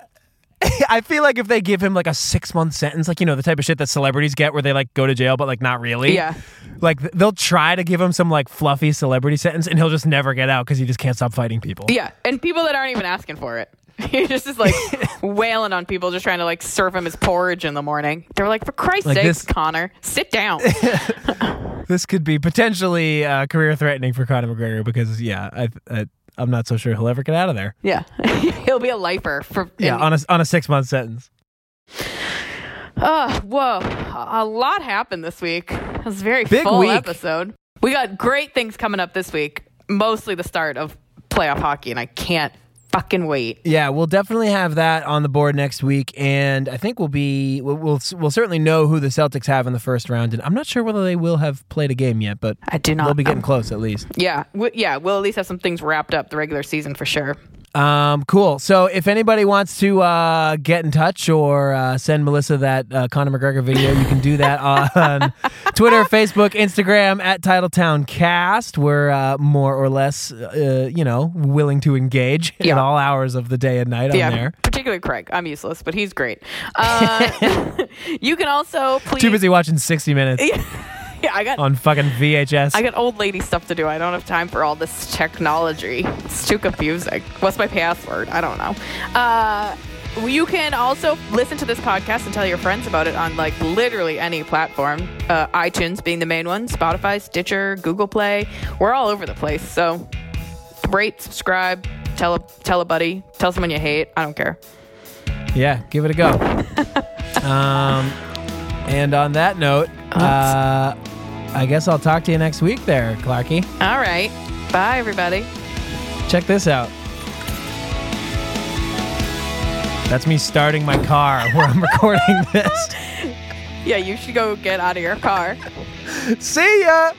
I feel like if they give him like a six month sentence, like you know the type of shit that celebrities get, where they like go to jail but like not really. Yeah. Like they'll try to give him some like fluffy celebrity sentence, and he'll just never get out because he just can't stop fighting people. Yeah, and people that aren't even asking for it. He just is like wailing on people, just trying to like serve him his porridge in the morning. They're like, for Christ's Like sakes, this- Conor, sit down. This could be potentially uh, career threatening for Conor McGregor because yeah, I, I I'm not so sure he'll ever get out of there. yeah, he'll be a lifer for. Yeah, and- on a on a six month sentence. Oh, whoa. A lot happened this week. It was a very Big full week. episode. We got great things coming up this week, mostly the start of playoff hockey, and I can't fucking wait. Yeah, we'll definitely have that on the board next week, and I think we'll be we'll we'll, we'll certainly know who the Celtics have in the first round, and I'm not sure whether they will have played a game yet, but I do not they'll be getting close at least. Yeah, we, yeah, we'll at least have some things wrapped up the regular season for sure. Um, cool. So if anybody wants to uh, get in touch or uh, send Melissa that uh, Conor McGregor video, you can do that on Twitter, Facebook, Instagram at Titletown Cast. We're uh, more or less, uh, you know, willing to engage at all hours of the day and night on yeah, there. particularly Craig. I'm useless, but he's great. Uh, you can also please. Too busy watching 60 Minutes Yeah, I got on fucking VHS. I got old lady stuff to do. I don't have time for all this technology. It's too confusing. What's my password? I don't know. Uh, you can also listen to this podcast and tell your friends about it on like literally any platform. Uh, iTunes being the main one, Spotify, Stitcher, Google Play. We're all over the place. So rate, subscribe, tell a tell a buddy, tell someone you hate. I don't care. yeah, give it a go. um, and on that note, uh, I guess I'll talk to you next week there, Clarky. All right. Bye, everybody. Check this out. That's me starting my car where I'm recording this. Yeah, you should go get out of your car. See ya!